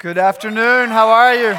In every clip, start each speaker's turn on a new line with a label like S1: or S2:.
S1: Good afternoon. How are you?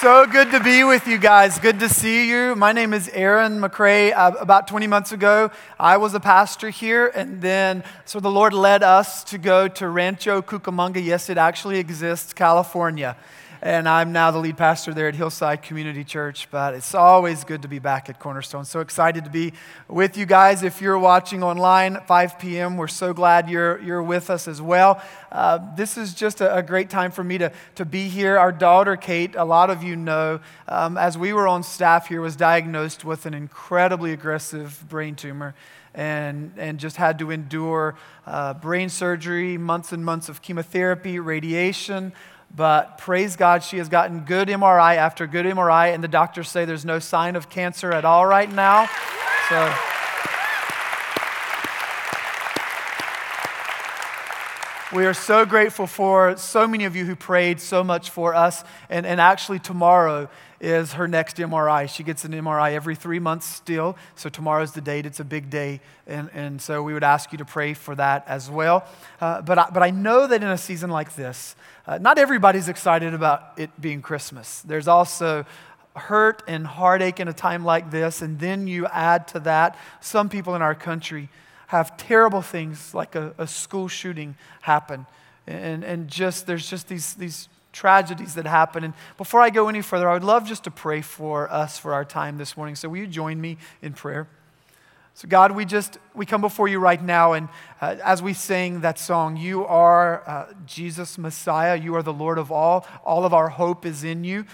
S1: So good to be with you guys. Good to see you. My name is Aaron McCrae. Uh, about 20 months ago, I was a pastor here, and then so the Lord led us to go to Rancho Cucamonga. Yes, it actually exists, California and I'm now the lead pastor there at Hillside Community Church. But it's always good to be back at Cornerstone. So excited to be with you guys. If you're watching online at 5 p.m., we're so glad you're, you're with us as well. Uh, this is just a, a, great time for me to, to be here. Our daughter, Kate, a lot of you know, um, as we were on staff here, was diagnosed with an incredibly aggressive brain tumor and, and just had to endure uh, brain surgery, months and months of chemotherapy, radiation. But praise God, she has gotten good MRI after good MRI, and the doctors say there's no sign of cancer at all right now. So. We are so grateful for so many of you who prayed so much for us. And, and actually, tomorrow is her next MRI. She gets an MRI every three months still. So tomorrow's the date. It's a big day. And, and so we would ask you to pray for that as well. Uh, but, I, but I know that in a season like this, uh, not everybody's excited about it being Christmas. There's also hurt and heartache in a time like this. And then you add to that, some people in our country have terrible things like a, a school shooting happen. And, and just, there's just these, these tragedies that happen. And before I go any further, I would love just to pray for us for our time this morning. So will you join me in prayer? So God, we just we come before you right now, and uh, as we sing that song, you are uh, Jesus Messiah. You are the Lord of all. All of our hope is in you,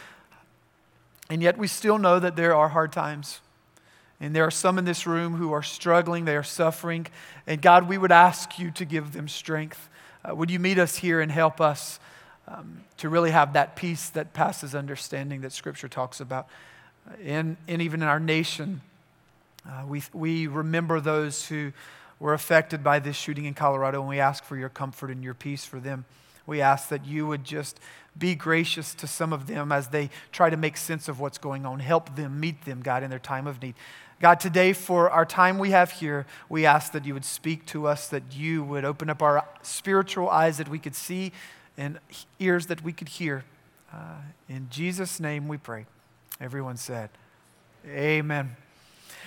S1: and yet we still know that there are hard times, and there are some in this room who are struggling. They are suffering, and God, we would ask you to give them strength. Uh, would you meet us here and help us um, to really have that peace that passes understanding that Scripture talks about. And, and even in our nation, uh, we, we remember those who were affected by this shooting in Colorado, and we ask for your comfort and your peace for them. We ask that you would just be gracious to some of them as they try to make sense of what's going on. Help them, meet them, God, in their time of need. God, today for our time we have here, we ask that you would speak to us, that you would open up our spiritual eyes that we could see and ears that we could hear. Uh, in Jesus' name we pray. Everyone said, Amen.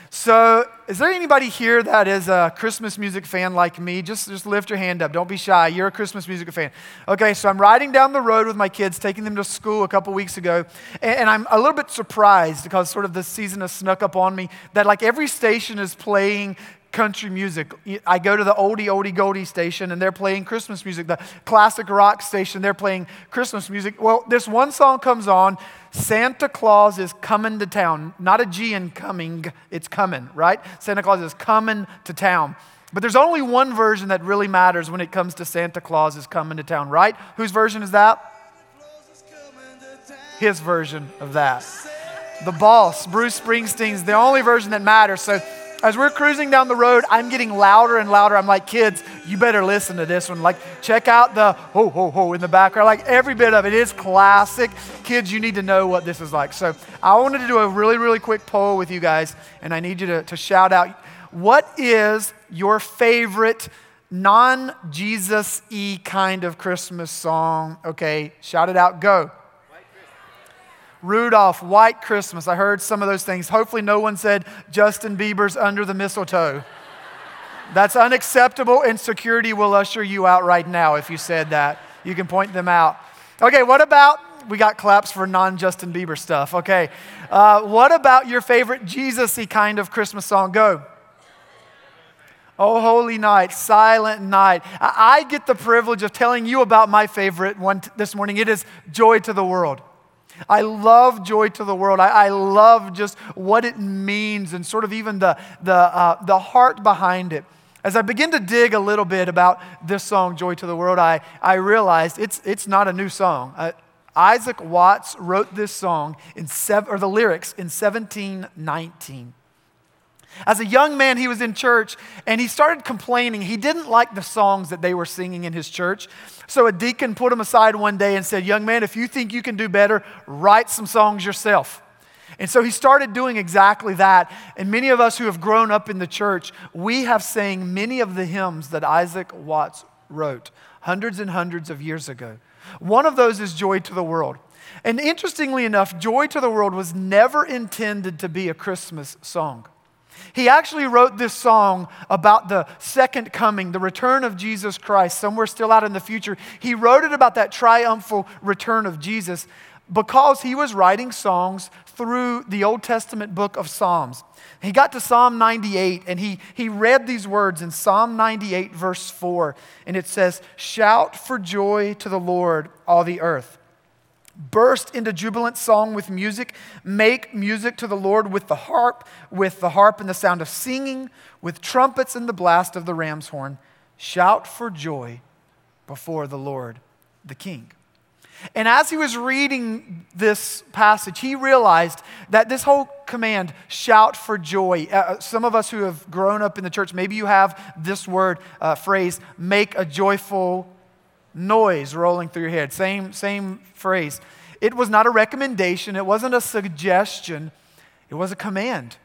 S1: So, is there anybody here that is a Christmas music fan like me? Just, just lift your hand up. Don't be shy. You're a Christmas music fan. Okay, so I'm riding down the road with my kids, taking them to school a couple weeks ago, and, and I'm a little bit surprised because sort of the season has snuck up on me that like every station is playing country music. I go to the oldie, oldie, goldie station and they're playing Christmas music. The classic rock station, they're playing Christmas music. Well, this one song comes on Santa Claus is coming to town. Not a G in coming, it's coming, right? Santa Claus is coming to town. But there's only one version that really matters when it comes to Santa Claus is coming to town, right? Whose version is that? His version of that. The boss, Bruce Springsteen's the only version that matters. So as we're cruising down the road, I'm getting louder and louder. I'm like, kids, you better listen to this one. Like, check out the ho, ho, ho in the background. Like, every bit of it is classic. Kids, you need to know what this is like. So, I wanted to do a really, really quick poll with you guys, and I need you to, to shout out what is your favorite non Jesus y kind of Christmas song? Okay, shout it out. Go. Rudolph, White Christmas. I heard some of those things. Hopefully, no one said Justin Bieber's Under the Mistletoe. That's unacceptable, and security will usher you out right now if you said that. You can point them out. Okay, what about, we got claps for non Justin Bieber stuff. Okay, uh, what about your favorite Jesus y kind of Christmas song? Go. Oh, holy night, silent night. I, I get the privilege of telling you about my favorite one t- this morning. It is Joy to the World. I love Joy to the World. I, I love just what it means and sort of even the, the, uh, the heart behind it. As I begin to dig a little bit about this song, Joy to the World, I, I realized it's, it's not a new song. Uh, Isaac Watts wrote this song in seven, or the lyrics in 1719. As a young man, he was in church and he started complaining. He didn't like the songs that they were singing in his church. So a deacon put him aside one day and said, Young man, if you think you can do better, write some songs yourself. And so he started doing exactly that. And many of us who have grown up in the church, we have sang many of the hymns that Isaac Watts wrote hundreds and hundreds of years ago. One of those is Joy to the World. And interestingly enough, Joy to the World was never intended to be a Christmas song. He actually wrote this song about the second coming, the return of Jesus Christ, somewhere still out in the future. He wrote it about that triumphal return of Jesus because he was writing songs through the Old Testament book of Psalms. He got to Psalm 98 and he, he read these words in Psalm 98, verse 4, and it says, Shout for joy to the Lord, all the earth. Burst into jubilant song with music. Make music to the Lord with the harp, with the harp and the sound of singing, with trumpets and the blast of the ram's horn. Shout for joy before the Lord, the King. And as he was reading this passage, he realized that this whole command, shout for joy, uh, uh, some of us who have grown up in the church, maybe you have this word, uh, phrase, make a joyful noise rolling through your head. Same, same phrase. It was not a recommendation, it wasn't a suggestion, it was a command.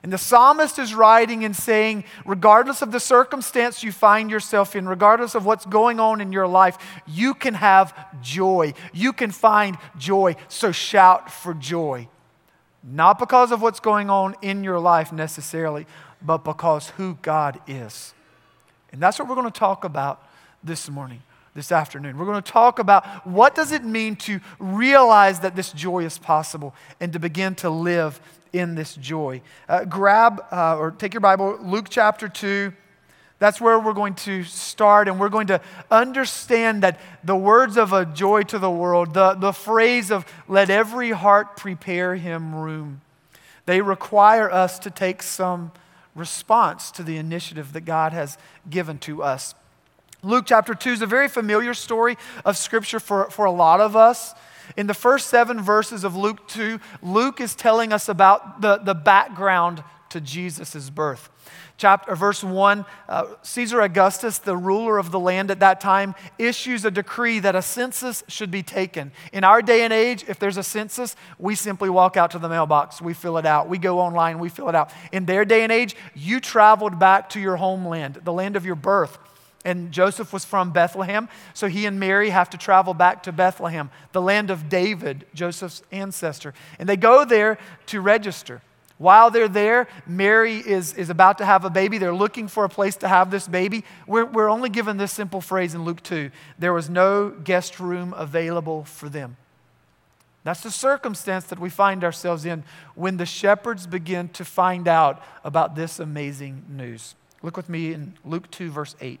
S1: And the psalmist is writing and saying, regardless of the circumstance you find yourself in, regardless of what's going on in your life, you can have joy. You can find joy. So shout for joy. Not because of what's going on in your life necessarily, but because who God is. And that's what we're going to talk about this morning this afternoon. We're going to talk about what does it mean to realize that this joy is possible and to begin to live in this joy. Uh, grab uh, or take your Bible, Luke chapter 2. That's where we're going to start, and we're going to understand that the words of a joy to the world, the, the phrase of let every heart prepare him room, they require us to take some response to the initiative that God has given to us. Luke chapter 2 is a very familiar story of Scripture for, for a lot of us. In the first seven verses of Luke 2, Luke is telling us about the, the background to Jesus' birth. Chapter, verse 1 uh, Caesar Augustus, the ruler of the land at that time, issues a decree that a census should be taken. In our day and age, if there's a census, we simply walk out to the mailbox, we fill it out. We go online, we fill it out. In their day and age, you traveled back to your homeland, the land of your birth and Joseph was from Bethlehem, so he and Mary have to travel back to Bethlehem, the land of David, Joseph's ancestor. And they go there to register. While they're there, Mary is, is about to have a baby. They're looking for a place to have this baby. We're, we're only given this simple phrase in Luke 2 there was no guest room available for them. That's the circumstance that we find ourselves in when the shepherds begin to find out about this amazing news. Look with me in Luke 2, verse 8.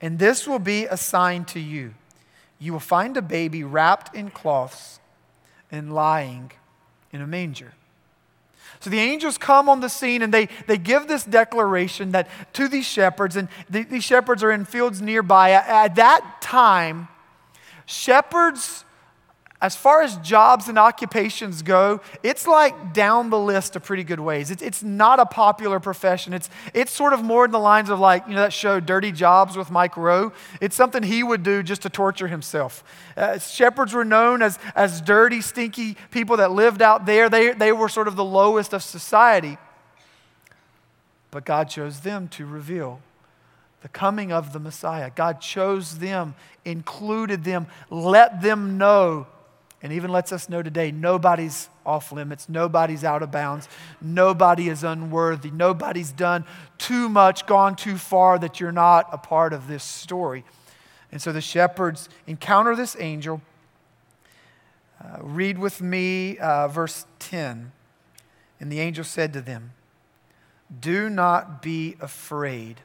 S1: And this will be a sign to you. You will find a baby wrapped in cloths and lying in a manger. So the angels come on the scene and they, they give this declaration that to these shepherds, and the, these shepherds are in fields nearby. At, at that time, shepherds as far as jobs and occupations go, it's like down the list of pretty good ways. It's, it's not a popular profession. It's, it's sort of more in the lines of like, you know, that show Dirty Jobs with Mike Rowe. It's something he would do just to torture himself. Uh, shepherds were known as, as dirty, stinky people that lived out there. They, they were sort of the lowest of society. But God chose them to reveal the coming of the Messiah. God chose them, included them, let them know and even lets us know today nobody's off limits, nobody's out of bounds, nobody is unworthy, nobody's done too much, gone too far that you're not a part of this story. And so the shepherds encounter this angel. Uh, read with me uh, verse 10. And the angel said to them, Do not be afraid.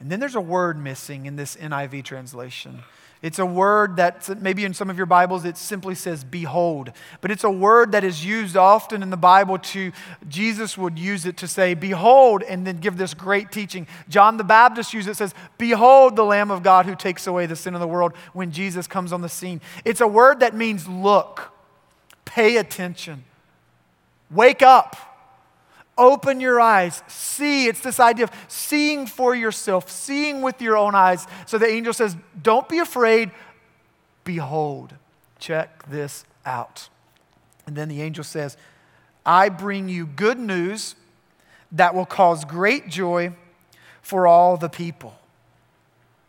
S1: And then there's a word missing in this NIV translation. It's a word that maybe in some of your Bibles it simply says behold, but it's a word that is used often in the Bible to, Jesus would use it to say behold and then give this great teaching. John the Baptist uses it, says, behold the Lamb of God who takes away the sin of the world when Jesus comes on the scene. It's a word that means look, pay attention, wake up. Open your eyes, see. It's this idea of seeing for yourself, seeing with your own eyes. So the angel says, Don't be afraid, behold. Check this out. And then the angel says, I bring you good news that will cause great joy for all the people.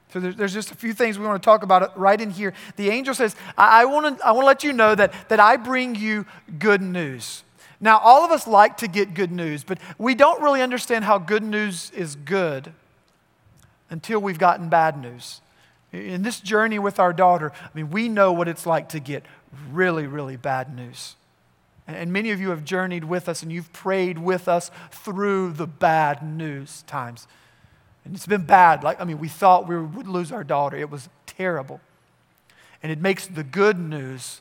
S1: So there's just a few things we want to talk about right in here. The angel says, I, want to, I want to let you know that, that I bring you good news. Now, all of us like to get good news, but we don't really understand how good news is good until we've gotten bad news. In this journey with our daughter, I mean, we know what it's like to get really, really bad news. And many of you have journeyed with us and you've prayed with us through the bad news times. And it's been bad. Like, I mean, we thought we would lose our daughter. It was terrible. And it makes the good news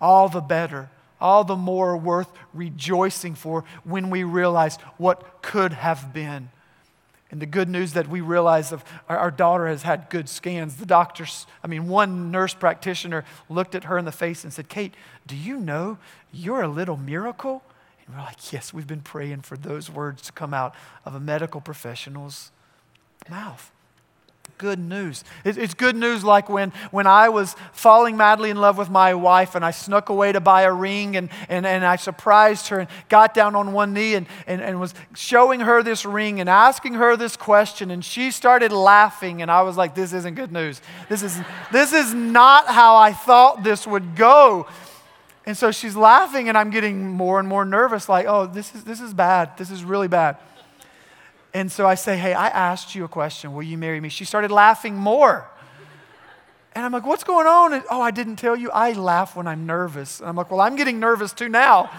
S1: all the better all the more worth rejoicing for when we realize what could have been. And the good news that we realize of our, our, daughter has had good scans. The doctors, I mean, one nurse practitioner looked at her in the face and said, Kate, do you know you're a little miracle? And we're like, yes, we've been praying for those words to come out of a medical professional's mouth good news. It's good news like when, when I was falling madly in love with my wife and I snuck away to buy a ring and, and, and I surprised her and got down on one knee and, and, and was showing her this ring and asking her this question. And she started laughing. And I was like, this isn't good news. This is, this is not how I thought this would go. And so she's laughing, and I'm getting more and more nervous like, oh, this is, this is bad. This is really bad. And so I say, Hey, I asked you a question. Will you marry me? She started laughing more. And I'm like, What's going on? And, oh, I didn't tell you. I laugh when I'm nervous. And I'm like, Well, I'm getting nervous too now.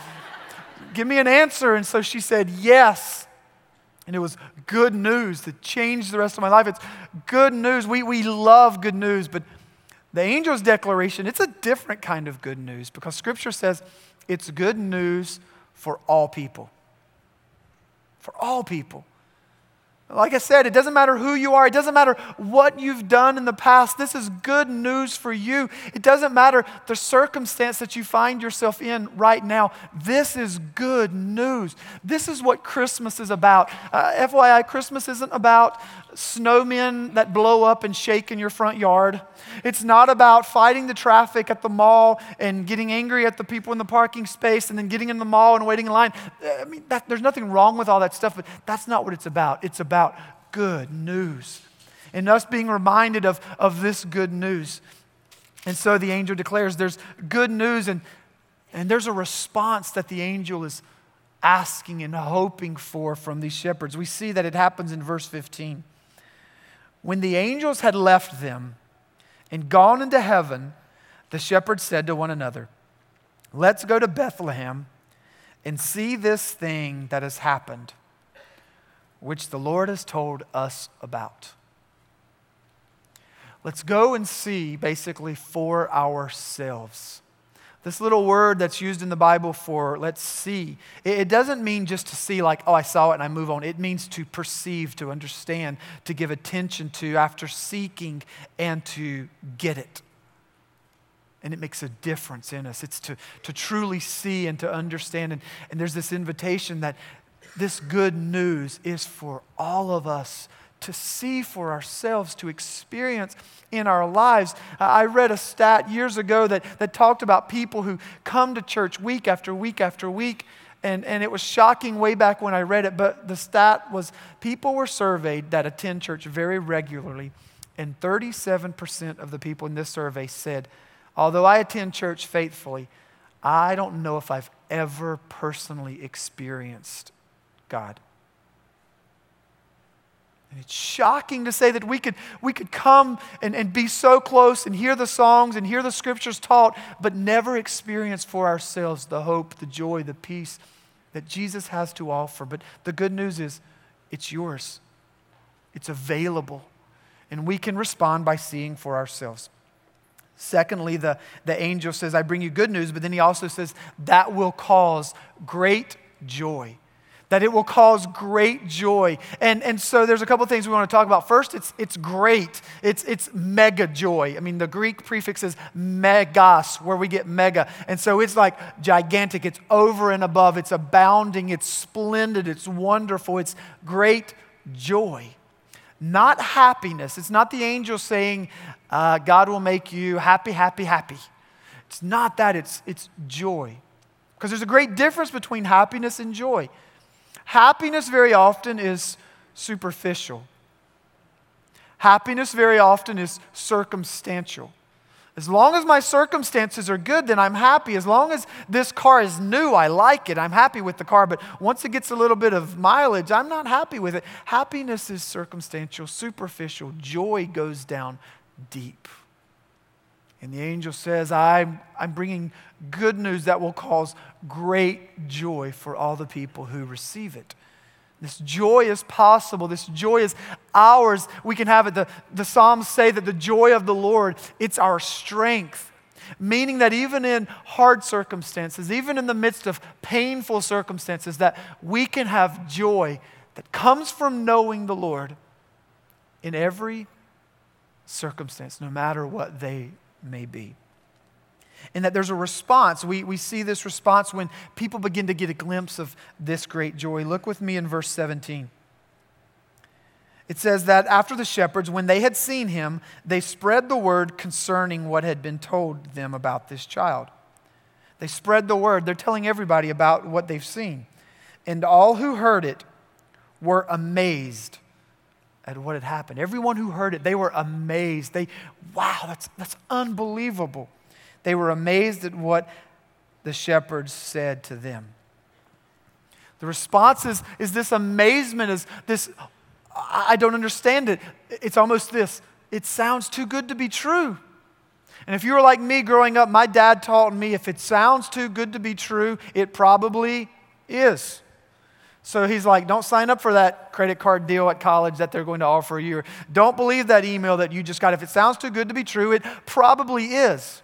S1: Give me an answer. And so she said, Yes. And it was good news that changed the rest of my life. It's good news. We, we love good news, but the angel's declaration, it's a different kind of good news because scripture says it's good news for all people. For all people. Like I said, it doesn't matter who you are, it doesn't matter what you've done in the past. This is good news for you. It doesn't matter the circumstance that you find yourself in right now. This is good news. This is what Christmas is about. Uh, FYI, Christmas isn't about snowmen that blow up and shake in your front yard. It's not about fighting the traffic at the mall and getting angry at the people in the parking space and then getting in the mall and waiting in line. I mean, that, there's nothing wrong with all that stuff, but that's not what it's about. It's about good news and us being reminded of, of this good news. And so the angel declares there's good news, and, and there's a response that the angel is asking and hoping for from these shepherds. We see that it happens in verse 15. When the angels had left them and gone into heaven, the shepherds said to one another, Let's go to Bethlehem and see this thing that has happened, which the Lord has told us about. Let's go and see basically for ourselves. This little word that's used in the Bible for let's see, it doesn't mean just to see, like, oh, I saw it and I move on. It means to perceive, to understand, to give attention to after seeking and to get it. And it makes a difference in us. It's to, to truly see and to understand. And, and there's this invitation that this good news is for all of us to see for ourselves, to experience in our lives. Uh, I read a stat years ago that, that talked about people who come to church week after week after week. And, and it was shocking way back when I read it, but the stat was people were surveyed that attend church very regularly, and 37% of the people in this survey said, Although I attend church faithfully, I don't know if I've ever personally experienced God. And it's shocking to say that we could, we could come and, and be so close and hear the songs and hear the scriptures taught, but never experience for ourselves the hope, the joy, the peace that Jesus has to offer. But the good news is it's yours, it's available. and we can respond by seeing for ourselves. Secondly, the, the angel says, I bring you good news, but then he also says, that will cause great joy that it will cause great joy. And, and so there's a couple things we want to talk about. First, it's, it's great, it's, it's mega joy. I mean, the Greek prefix is megas, where we get mega. And so it's like gigantic, it's over and above, it's abounding, it's splendid, it's wonderful, it's great joy. Not happiness. It's not the angel saying, uh, God will make you happy, happy, happy. It's not that, it's, it's joy. Because there's a great difference between happiness and joy. Happiness very often is superficial. Happiness very often is circumstantial. As long as my circumstances are good, then I'm happy. As long as this car is new, I like it. I'm happy with the car. But once it gets a little bit of mileage, I'm not happy with it. Happiness is circumstantial, superficial. Joy goes down deep. And the angel says, I'm, I'm bringing good news that will cause great joy for all the people who receive it. This joy is possible. This joy is ours. We can have it. The, the Psalms say that the joy of the Lord, it's our strength. Meaning that even in hard circumstances, even in the midst of painful circumstances, that we can have joy that comes from knowing the Lord in every circumstance, no matter what they may be. And that there's a response. We, we see this response when people begin to get a glimpse of this great joy. Look with me in verse 17. It says that after the shepherds, when they had seen him, they spread the word concerning what had been told them about this child. They spread the word. They're telling everybody about what they've seen. And all who heard it were amazed at what had happened. Everyone who heard it, they were amazed. They, wow, that's, that's unbelievable. They were amazed at what the shepherds said to them. The response is, is this amazement, is this, I don't understand it. It's almost this it sounds too good to be true. And if you were like me growing up, my dad taught me if it sounds too good to be true, it probably is. So he's like, don't sign up for that credit card deal at college that they're going to offer you. Don't believe that email that you just got. If it sounds too good to be true, it probably is.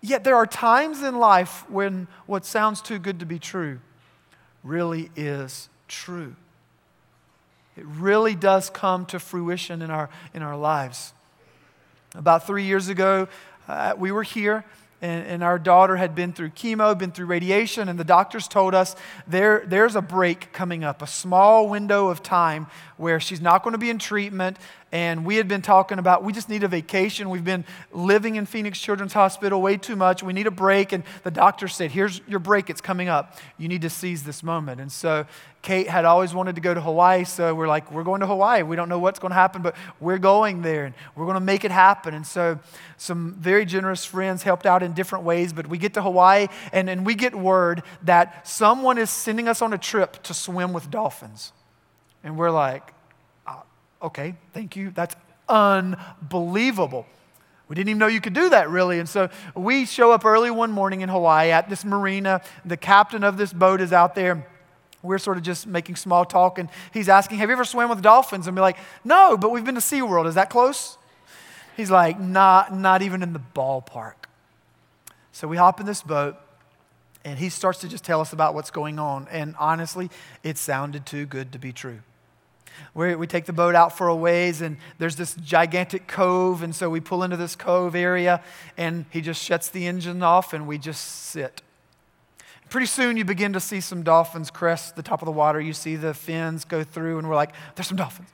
S1: Yet there are times in life when what sounds too good to be true really is true. It really does come to fruition in our, in our lives. About three years ago, uh, we were here and, and, our daughter had been through chemo, been through radiation, and the doctors told us there, there's a break coming up, a small window of time where she's not going to be in treatment. And we had been talking about we just need a vacation. We've been living in Phoenix Children's Hospital way too much. We need a break. And the doctor said, Here's your break, it's coming up. You need to seize this moment. And so Kate had always wanted to go to Hawaii, so we're like, We're going to Hawaii. We don't know what's going to happen, but we're going there and we're going to make it happen. And so some very generous friends helped out in different ways, but we get to Hawaii and, and we get word that someone is sending us on a trip to swim with dolphins. And we're like, okay, thank you. That's unbelievable. We didn't even know you could do that, really. And so we show up early one morning in Hawaii at this marina. The captain of this boat is out there. We're sort of just making small talk, and he's asking, Have you ever swam with dolphins? And we're like, No, but we've been to SeaWorld. Is that close? He's like, Not, not even in the ballpark. So we hop in this boat, and he starts to just tell us about what's going on. And honestly, it sounded too good to be true we we take the boat out for a ways, and there's this gigantic cove, and so we pull into this cove area, and he just shuts the engine off, and we just sit. Pretty soon, you begin to see some dolphins crest the top of the water. You see the fins go through, and we're like, there's some dolphins.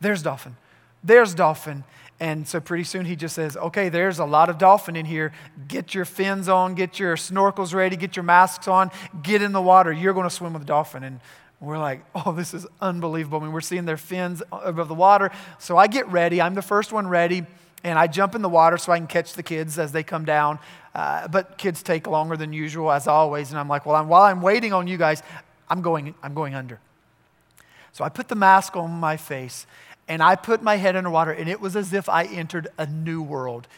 S1: There's dolphin. There's dolphin. And so pretty soon he just says, okay, there's a lot of dolphin in here. Get your fins on, get your snorkels ready, get your masks on, get in the water. You're going to swim with dolphin. And we're like, oh, this is unbelievable. I mean, we're seeing their fins above the water. So I get ready. I'm the first one ready. And I jump in the water so I can catch the kids as they come down. Uh, but kids take longer than usual, as always. And I'm like, well, I'm, while I'm waiting on you guys, I'm going, I'm going under. So I put the mask on my face and I put my head underwater, and it was as if I entered a new world.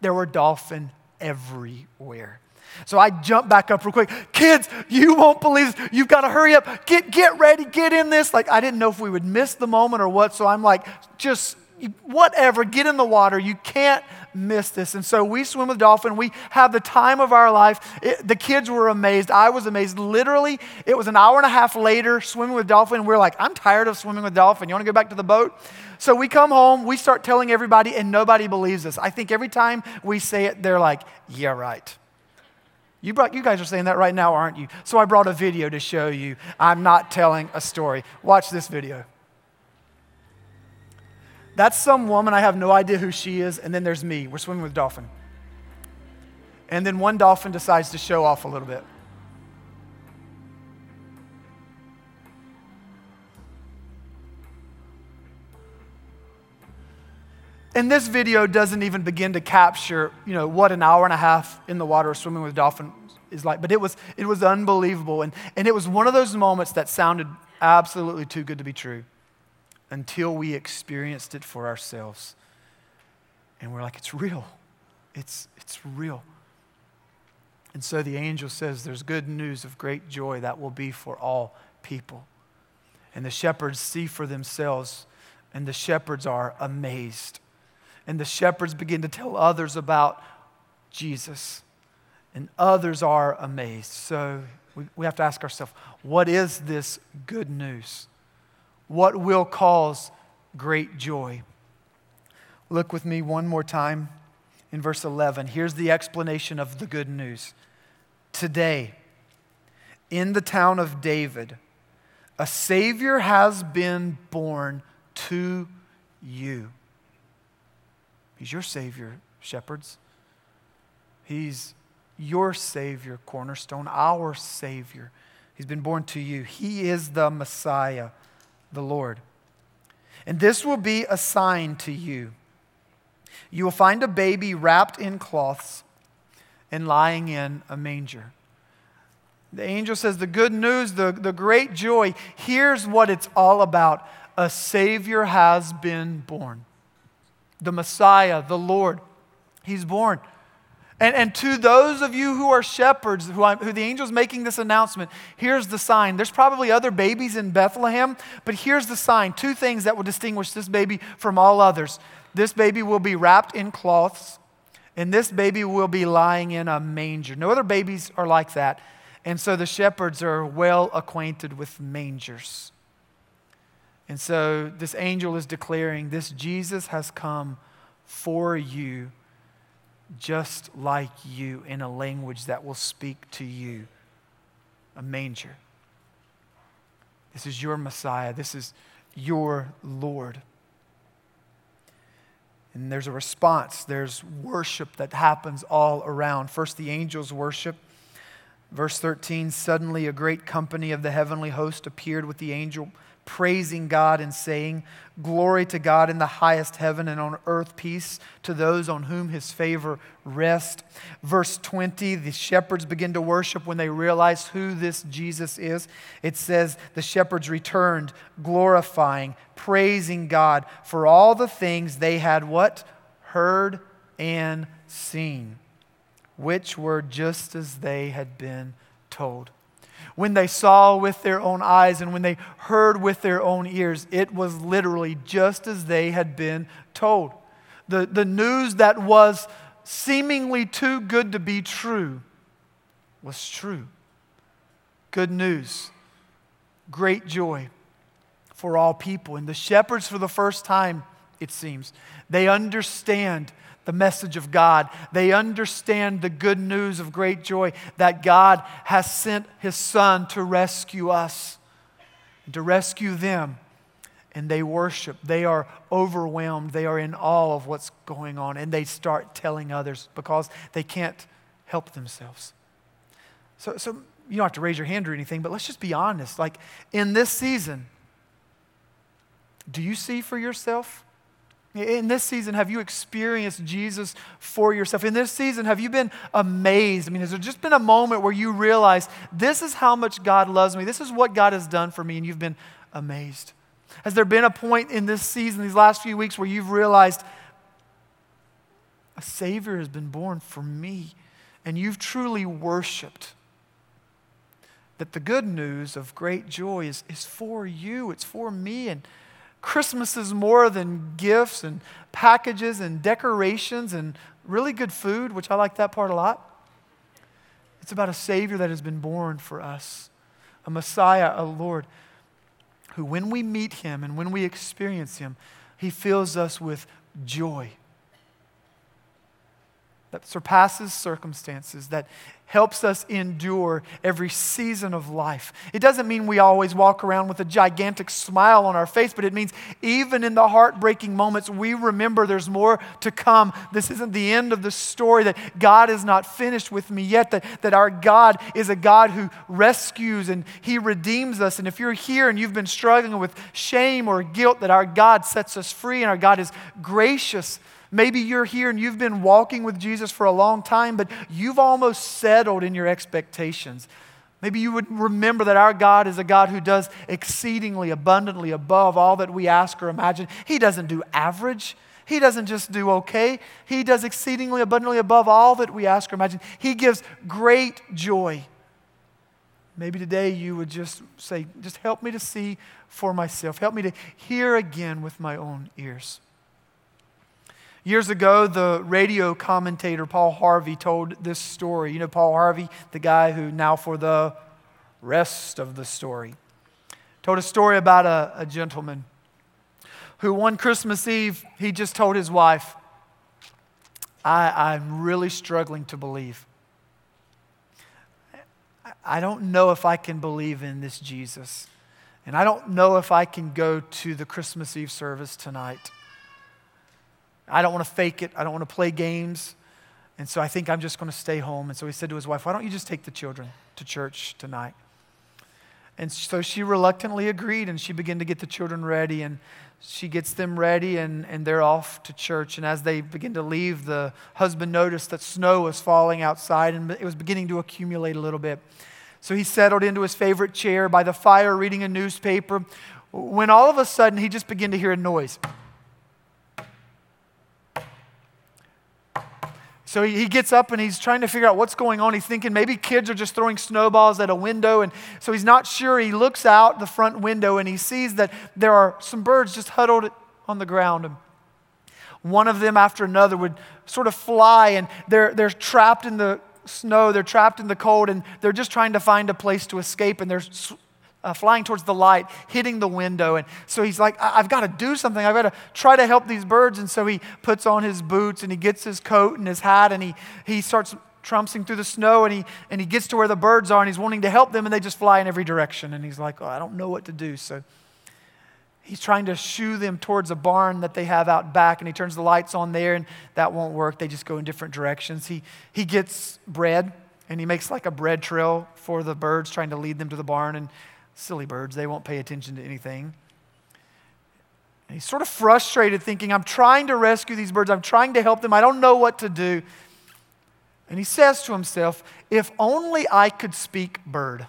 S1: There were dolphins everywhere. So I jump back up real quick. Kids, you won't believe this. You've got to hurry up. Get, get ready. Get in this. Like, I didn't know if we would miss the moment or what. So I'm like, just whatever, get in the water. You can't miss this. And so we swim with dolphin. We have the time of our life. It, the kids were amazed. I was amazed. Literally, it was an hour and a half later swimming with dolphin. We we're like, I'm tired of swimming with dolphin. You want to go back to the boat? So we come home, we start telling everybody, and nobody believes us. I think every time we say it, they're like, yeah, right. You, brought, you guys are saying that right now, aren't you? So I brought a video to show you I'm not telling a story. Watch this video. That's some woman, I have no idea who she is, and then there's me. We're swimming with dolphin. And then one dolphin decides to show off a little bit. And this video doesn't even begin to capture, you know, what an hour and a half in the water swimming with dolphins is like. But it was, it was unbelievable. And, and it was one of those moments that sounded absolutely too good to be true until we experienced it for ourselves. And we're like, it's real. It's, it's real. And so the angel says there's good news of great joy that will be for all people. And the shepherds see for themselves, and the shepherds are amazed. And the shepherds begin to tell others about Jesus, and others are amazed. So we, we have to ask ourselves what is this good news? what will cause great joy. Look with me one more time in verse 11. Here's the explanation of the good news. Today, in the town of David, a Savior has been born to you. He's your Savior, shepherds. He's your Savior, cornerstone, our Savior. He's been born to you. He is the Messiah the Lord. And this will be a sign to you. You will find a baby wrapped in cloths and lying in a manger. The angel says, The good news, the, the great joy, here's what it's all about. A Savior has been born. The Messiah, the Lord, He's born. And, and to those of you who are shepherds, who, who the angel's making this announcement, here's the sign. There's probably other babies in Bethlehem, but here's the sign. Two things that will distinguish this baby from all others. This baby will be wrapped in cloths, and this baby will be lying in a manger. No other babies are like that. And so the shepherds are well acquainted with mangers. And so this angel is declaring this Jesus has come for you just like you in a language that will speak to you a manger. This is your Messiah. This is your Lord. And there's a response, there's worship that happens all around. First, the angels worship. Verse 13 Suddenly, a great company of the heavenly host appeared with the angel praising God and saying, Glory to God in the highest heaven and on earth peace to those on whom his favor rests. Verse 20, the shepherds begin to worship when they realize who this Jesus is. It says, The shepherds returned, glorifying, praising God for all the things they had what? Heard and seen, which were just as they had been told when they saw with their own eyes and when they heard with their own ears. It was literally just as they had been told. The, the news that was seemingly too good to be true was true. Good news, great joy for all people. And the shepherds, for the first time, it seems, they understand the message of God. They understand the good news of great joy that God has sent His Son to rescue us, to rescue them. And they worship. They are overwhelmed. They are in awe of what's going on. And they start telling others because they can't help themselves. So, so you don't have to raise your hand or anything, but let's just be honest. Like in this season, do you see for yourself? In this season, have you experienced Jesus for yourself? In this season, have you been amazed? I mean, has there just been a moment where you realize this is how much God loves me? This is what God has done for me, and you've been amazed? Has there been a point in this season, these last few weeks, where you've realized a Savior has been born for me, and you've truly worshiped? That the good news of great joy is, is for you, it's for me, and Christmas is more than gifts and packages and decorations and really good food, which I like that part a lot. It's about a Savior that has been born for us, a Messiah, a Lord, who, when we meet Him and when we experience Him, He fills us with joy that surpasses circumstances, that helps us endure every season of life. It doesn't mean we always walk around with a gigantic smile on our face, but it means even in the heartbreaking moments, we remember there's more to come. This isn't the end of the story, that God is not finished with me yet, that, that our God is a God who rescues and He redeems us. And if you're here and you've been struggling with shame or guilt, that our God sets us free and our God is gracious Maybe you're here and you've been walking with Jesus for a long time, but you've almost settled in your expectations. Maybe you would remember that our God is a God who does exceedingly abundantly above all that we ask or imagine. He doesn't do average. He doesn't just do okay. He does exceedingly abundantly above all that we ask or imagine. He gives great joy. Maybe today you would just say, just help me to see for myself. Help me to hear again with my own ears. Years ago, the radio commentator Paul Harvey told this story. You know, Paul Harvey, the guy who now, for the rest of the story, told a story about a, a gentleman who one Christmas Eve, he just told his wife, I, I'm really struggling to believe. I don't know if I can believe in this Jesus. And I don't know if I can go to the Christmas Eve service tonight. I don't want to fake it. I don't want to play games. And so I think I'm just going to stay home. And so he said to his wife, Why don't you just take the children to church tonight? And so she reluctantly agreed, and she began to get the children ready. And she gets them ready, and, and they're off to church. And as they begin to leave, the husband noticed that snow was falling outside, and it was beginning to accumulate a little bit. So he settled into his favorite chair by the fire, reading a newspaper, when all of a sudden he just began to hear a noise. So he gets up and he's trying to figure out what's going on. He's thinking maybe kids are just throwing snowballs at a window. And so he's not sure. He looks out the front window and he sees that there are some birds just huddled on the ground. And one of them after another would sort of fly and they're, they're trapped in the snow, they're trapped in the cold, and they're just trying to find a place to escape. And they're uh, flying towards the light, hitting the window. And so he's like, I- have got to do something. I've got to try to help these birds. And so he puts on his boots and he gets his coat and his hat and he, he starts trouncing through the snow and he, and he gets to where the birds are and he's wanting to help them and they just fly in every direction. And he's like, oh, I don't know what to do. So he's trying to shoo them towards a barn that they have out back and he turns the lights on there and that won't work. They just go in different directions. He, he gets bread and he makes like a bread trail for the birds, trying to lead them to the barn. And Silly birds, they won't pay attention to anything. And he's sort of frustrated, thinking, I'm trying to rescue these birds, I'm trying to help them, I don't know what to do. And he says to himself, If only I could speak bird.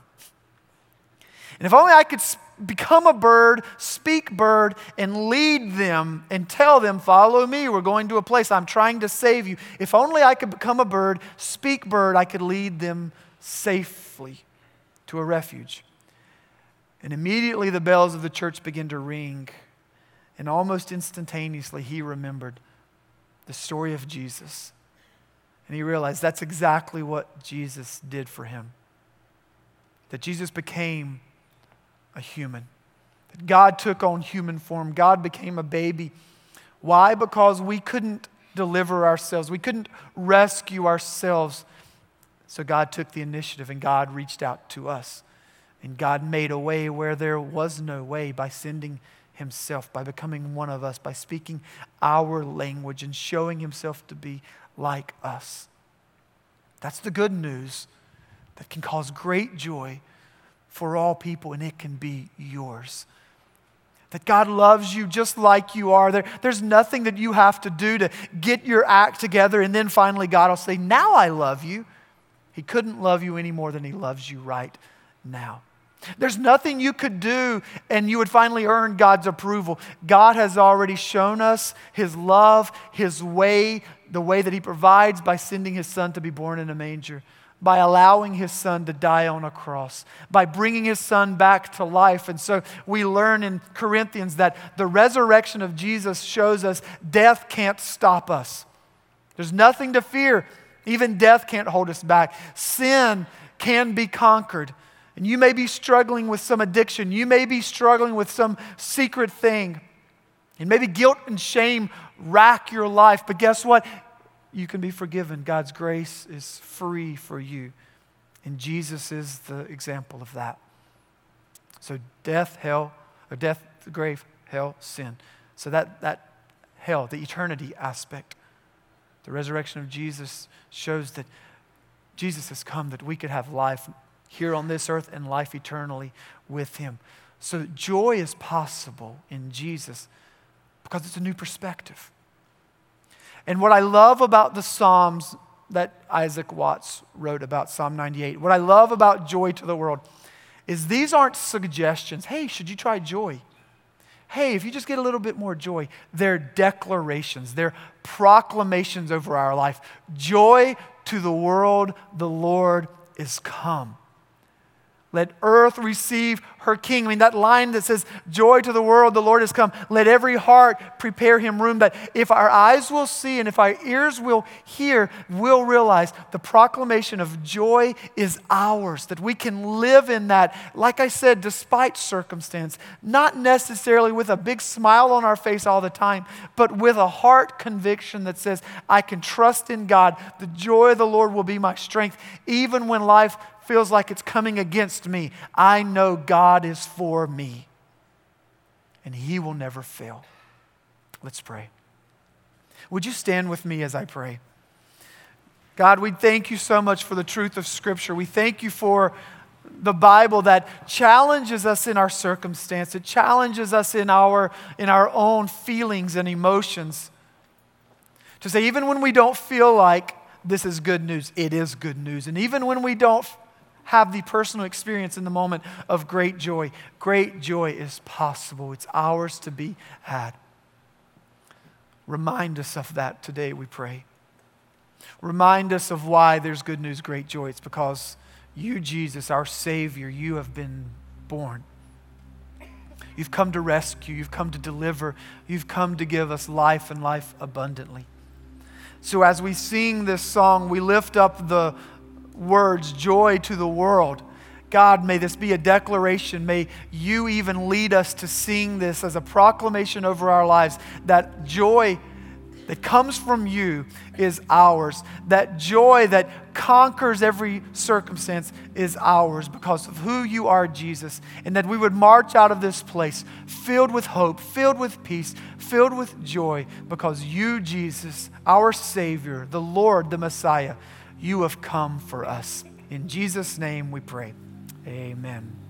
S1: And if only I could become a bird, speak bird, and lead them and tell them, Follow me, we're going to a place, I'm trying to save you. If only I could become a bird, speak bird, I could lead them safely to a refuge. And immediately the bells of the church began to ring. And almost instantaneously, he remembered the story of Jesus. And he realized that's exactly what Jesus did for him. That Jesus became a human. That God took on human form. God became a baby. Why? Because we couldn't deliver ourselves, we couldn't rescue ourselves. So God took the initiative and God reached out to us. And God made a way where there was no way by sending Himself, by becoming one of us, by speaking our language and showing Himself to be like us. That's the good news that can cause great joy for all people, and it can be yours. That God loves you just like you are. There, there's nothing that you have to do to get your act together, and then finally God will say, Now I love you. He couldn't love you any more than He loves you right now. There's nothing you could do and you would finally earn God's approval. God has already shown us His love, His way, the way that He provides by sending His Son to be born in a manger by allowing his son to die on a cross, by bringing his son back to life. And so we learn in Corinthians that the resurrection of Jesus shows us death can't stop us. There's nothing to fear. Even death can't hold us back. Sin can be conquered. And you may be struggling with some addiction. You may be struggling with some secret thing. And maybe guilt and shame rack your life. But guess what? You can be forgiven. God's grace is free for you. And Jesus is the example of that. So death, hell, or death, the grave, hell, sin. So that, that hell, the eternity aspect, the resurrection of Jesus shows that Jesus has come that we could have life here on this earth and life eternally with Him. So joy is possible in Jesus because it's a new perspective. And what I love about the Psalms that Isaac Watts wrote about, Psalm 98, what I love about joy to the world is these aren't suggestions. Hey, should you try joy? Hey, if you just get a little bit more joy, they're declarations, they're proclamations over our life. Joy to the world, the Lord is come. Let earth receive her king. I mean, that line that says, Joy to the world, the Lord has come. Let every heart prepare him room. That if our eyes will see and if our ears will hear, we'll realize the proclamation of joy is ours. That we can live in that, like I said, despite circumstance. Not necessarily with a big smile on our face all the time, but with a heart conviction that says, I can trust in God. The joy of the Lord will be my strength, even when life feels like it's coming against me, I know God is for me and He will never fail. Let's pray. Would you stand with me as I pray? God, we thank you so much for the truth of Scripture. We thank you for the Bible that challenges us in our circumstance. It challenges us in our, in our own feelings and emotions. To say, even when we don't feel like this is good news, it is good news. And even when we don't have the personal experience in the moment of great joy. Great joy is possible, it's ours to be had. Remind us of that today, we pray. Remind us of why there's good news, great joy. It's because you, Jesus, our Savior, you have been born. You've come to rescue, you've come to deliver, you've come to give us life and life abundantly. So, as we sing this song, we lift up the, words, joy to the world. God, may this be a declaration. May you even lead us to sing this as a proclamation over our lives that joy that comes from you is ours. That joy that conquers every circumstance is ours because of who you are, Jesus. And that we would march out of this place filled with hope, filled with peace, filled with joy because you, Jesus, our Savior, the Lord, the Messiah, you have come for us. In Jesus' name we pray. Amen.